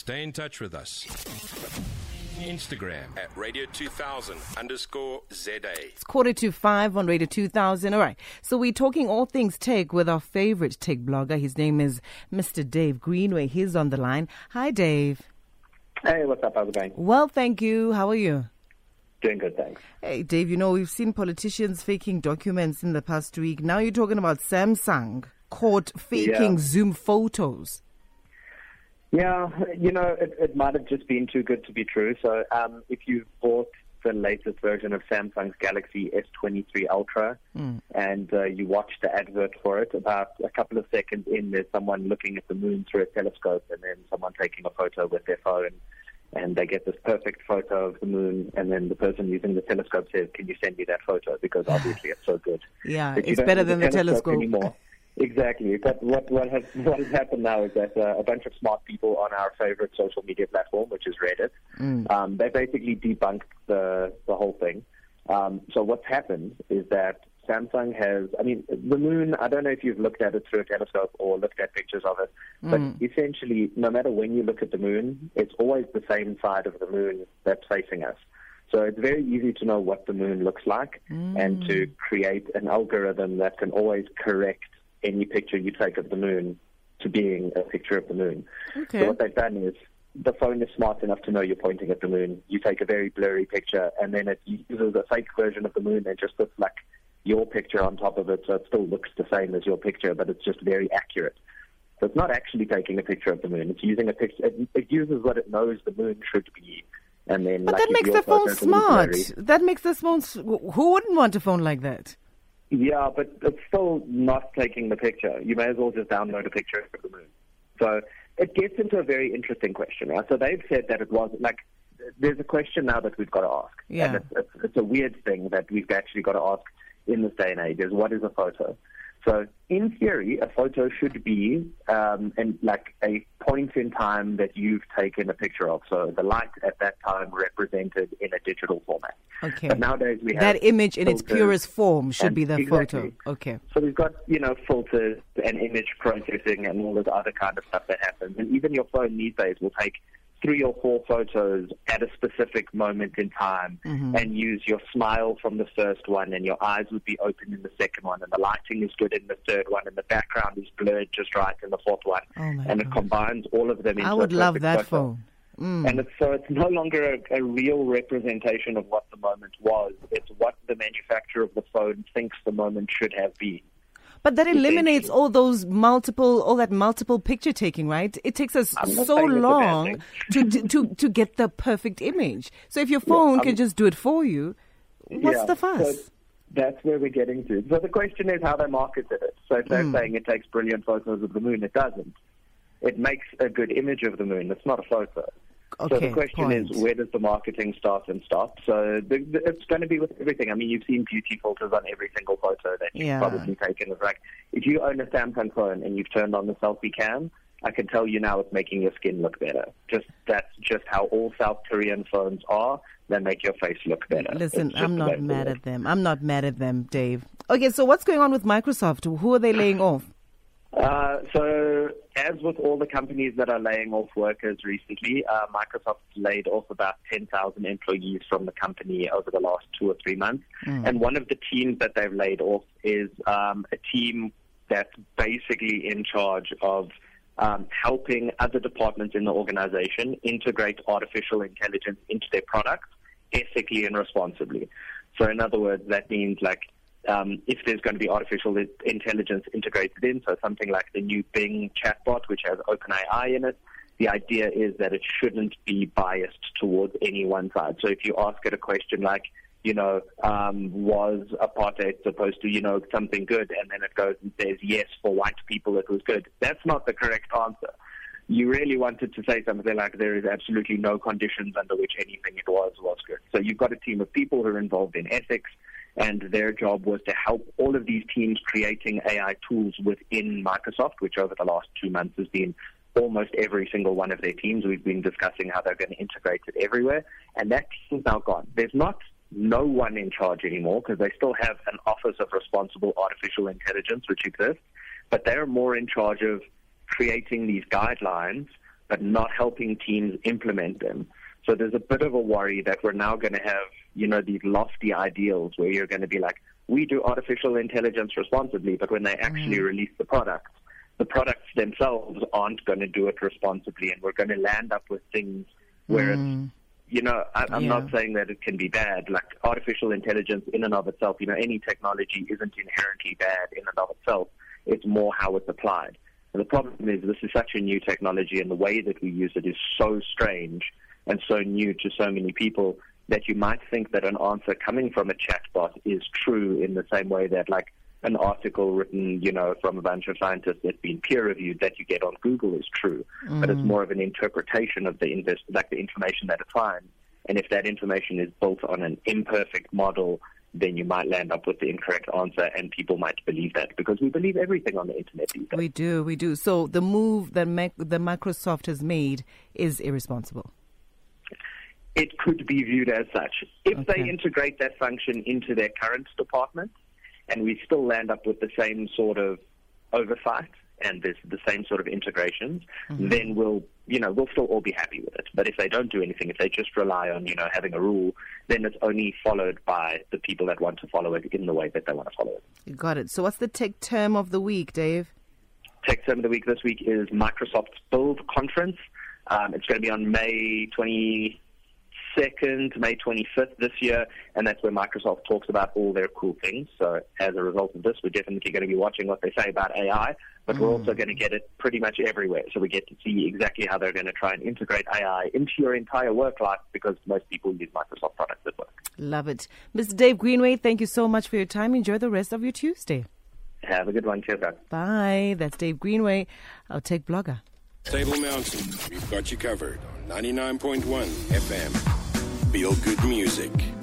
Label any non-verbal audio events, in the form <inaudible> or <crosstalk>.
Stay in touch with us. Instagram at Radio 2000 underscore ZA. It's quarter to five on Radio 2000. All right. So we're talking all things tech with our favorite tech blogger. His name is Mr. Dave Greenway. He's on the line. Hi, Dave. Hey, what's up? How's it going? Well, thank you. How are you? Doing good, thanks. Hey, Dave, you know, we've seen politicians faking documents in the past week. Now you're talking about Samsung caught faking Yeah. Zoom photos. Yeah, you know, it, it might have just been too good to be true. So, um, if you bought the latest version of Samsung's Galaxy S23 Ultra and uh, you watched the advert for it, about a couple of seconds in, there's someone looking at the moon through a telescope and then someone taking a photo with their phone. And they get this perfect photo of the moon, and then the person using the telescope says, "Can you send me that photo?" Because obviously it's so good. Yeah, it's better than the telescope. anymore. <laughs> Exactly. But what what has <laughs> what has happened now is that uh, a bunch of smart people on our favorite social media platform, which is Reddit, um, they basically debunked the the whole thing. Um, so what's happened is that Samsung has, I mean, the moon. I don't know if you've looked at it through a telescope or looked at pictures of it, but essentially, no matter when you look at the moon, it's always the same side of the moon that's facing us. So it's very easy to know what the moon looks like and to create an algorithm that can always correct any picture you take of the moon to being a picture of the moon. Okay. So what they've done is the phone is smart enough to know you're pointing at the moon. You take a very blurry picture and then it uses a fake version of the moon and just puts like your picture on top of it so it still looks the same as your picture, but it's just very accurate. So it's not actually taking a picture of the moon. It's using a picture. It, it uses what it knows the moon should be, and then. But like, that makes the phone photo's a little smart. That makes the phone. Who wouldn't want a phone like that? Yeah, but it's still not taking the picture. You may as well just download a picture of the moon. So it gets into a very interesting question. Right? So they've said that it was like there's a question now that we've got to ask, Yeah. and it's, it's, it's a weird thing that we've actually got to ask in this day and age: is what is a photo? So in theory, a photo should be um, and like a point in time that you've taken a picture of. So the light at that time represented in a digital format. Okay. But nowadays we have That image in its purest form should be the exactly. photo. Okay. So we've got, you know, filters and image processing and all this other kind of stuff that happens. And even your phone these days will take three or four photos at a specific moment in time mm-hmm. and use your smile from the first one and your eyes would be open in the second one and the lighting is good in the third one and the background is blurred just right in the fourth one. Oh and it combines all of them into I would love that photo. phone. Mm. And it's, so it's no longer a, a real representation of what the moment was. It's what the manufacturer of the phone thinks the moment should have been. But that <laughs> eliminates all those multiple, all that multiple picture taking, right? It takes us so saying it's a bad long to, to to get the perfect image. So if your <laughs> phone can just do it for you, what's Yeah, the fuss? so that's where we're getting to. So the question is how they marketed it. So if they're Hmm. saying it takes brilliant photos of the moon, it doesn't. It makes a good image of the moon. It's not a photo. So the question point. is, where does the marketing start and stop? So the, the, it's going to be with everything. I mean, you've seen beauty filters on every single photo that you've Yeah. probably taken. It's like if you own a Samsung phone and you've turned on the selfie cam, I can tell you now it's making your skin look better. Just that's just how all South Korean phones are. They make your face look better. Listen, I'm not mad at them. I'm not mad at them, Dave. Okay, so what's going on with Microsoft? Who are they laying off? Uh, so, as with all the companies that are laying off workers recently, uh, Microsoft laid off about 10,000 employees from the company over the last two or three months. And one of the teams that they've laid off is um, a team that's basically in charge of um, helping other departments in the organization integrate artificial intelligence into their products ethically and responsibly. So, in other words, that means like um, if there's going to be artificial intelligence integrated in, so something like the new Bing chatbot, which has OpenAI in it, the idea is that it shouldn't be biased towards any one side. So if you ask it a question like, you know, um, was apartheid supposed to, you know, something good, and then it goes and says yes for white people it was good. That's not the correct answer. You really wanted to say something like there is absolutely no conditions under which anything it was was good. So you've got a team of people who are involved in ethics, and their job was to help all of these teams creating AI tools within Microsoft, which over the last two months has been almost every single one of their teams. We've been discussing how they're going to integrate it everywhere, and that team's now gone. There's not no one in charge anymore because they still have an Office of Responsible Artificial Intelligence, which exists, but they're more in charge of creating these guidelines but not helping teams implement them. So there's a bit of a worry that we're now going to have, you know, these lofty ideals where you're going to be like, we do artificial intelligence responsibly, but when they actually mm. release the product, the products themselves aren't going to do it responsibly, and we're going to land up with things where mm. it's you know, I, am yeah. not saying that it can be bad. Like artificial intelligence in and of itself, you know, any technology isn't inherently bad in and of itself. It's more how it's applied. And the problem is this is such a new technology and the way that we use it is so strange and so new to so many people that you might think that an answer coming from a chatbot is true in the same way that like an article written, you know, from a bunch of scientists that's been peer reviewed that you get on Google is true, mm. but it's mm. more of an interpretation of the invest, like the information that it finds. And if that information is built on an imperfect model, then you might land up with the incorrect answer, and people might believe that because we believe everything on the internet. We do, we do. So the move that Mac- the Microsoft has made is irresponsible. It could be viewed as such. If okay. they integrate that function into their current department, and we still land up with the same sort of oversight and there's the same sort of integrations, mm-hmm. then we'll, you know, we'll still all be happy with it. But if they don't do anything, if they just rely on, you know, having a rule, then it's only followed by the people that want to follow it in the way that they want to follow it. You got it. So what's the tech term of the week, Dave? Tech term of the week this week is Microsoft's Build Conference. Um, it's going to be on May 20, 2nd, May 25th this year, and that's where Microsoft talks about all their cool things. So as a result of this, we're definitely going to be watching what they say about AI, but mm. we're also going to get it pretty much everywhere. So we get to see exactly how they're going to try and integrate AI into your entire work life because most people use Microsoft products at work. Love it. Mr. Dave Greenway, thank you so much for your time. Enjoy the rest of your Tuesday. Have a good one. Cheers, Bye. That's Dave Greenway, our tech blogger. Table Mountain, we've got you covered on 99.1 FM. Feel good music.